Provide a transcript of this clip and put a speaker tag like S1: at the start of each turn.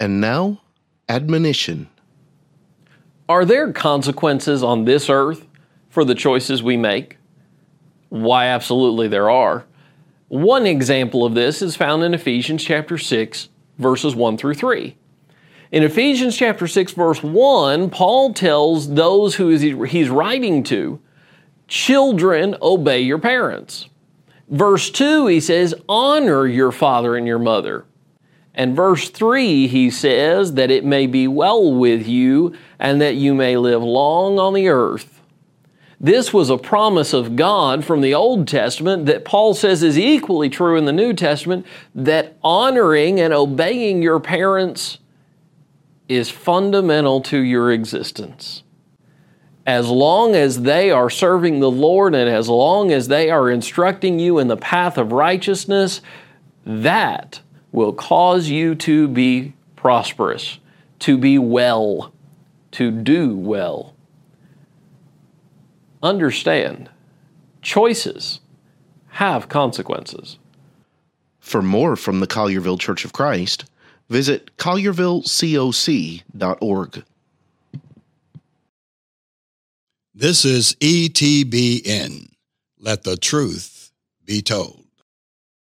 S1: And now, admonition.
S2: Are there consequences on this earth for the choices we make? Why, absolutely, there are. One example of this is found in Ephesians chapter 6, verses 1 through 3. In Ephesians chapter 6, verse 1, Paul tells those who he's writing to, Children, obey your parents. Verse 2, he says, Honor your father and your mother. And verse 3, he says, That it may be well with you and that you may live long on the earth. This was a promise of God from the Old Testament that Paul says is equally true in the New Testament that honoring and obeying your parents is fundamental to your existence. As long as they are serving the Lord and as long as they are instructing you in the path of righteousness, that will cause you to be prosperous, to be well, to do well. Understand, choices have consequences.
S1: For more from the Collierville Church of Christ, visit colliervillecoc.org.
S3: This is ETBN. Let the truth be told.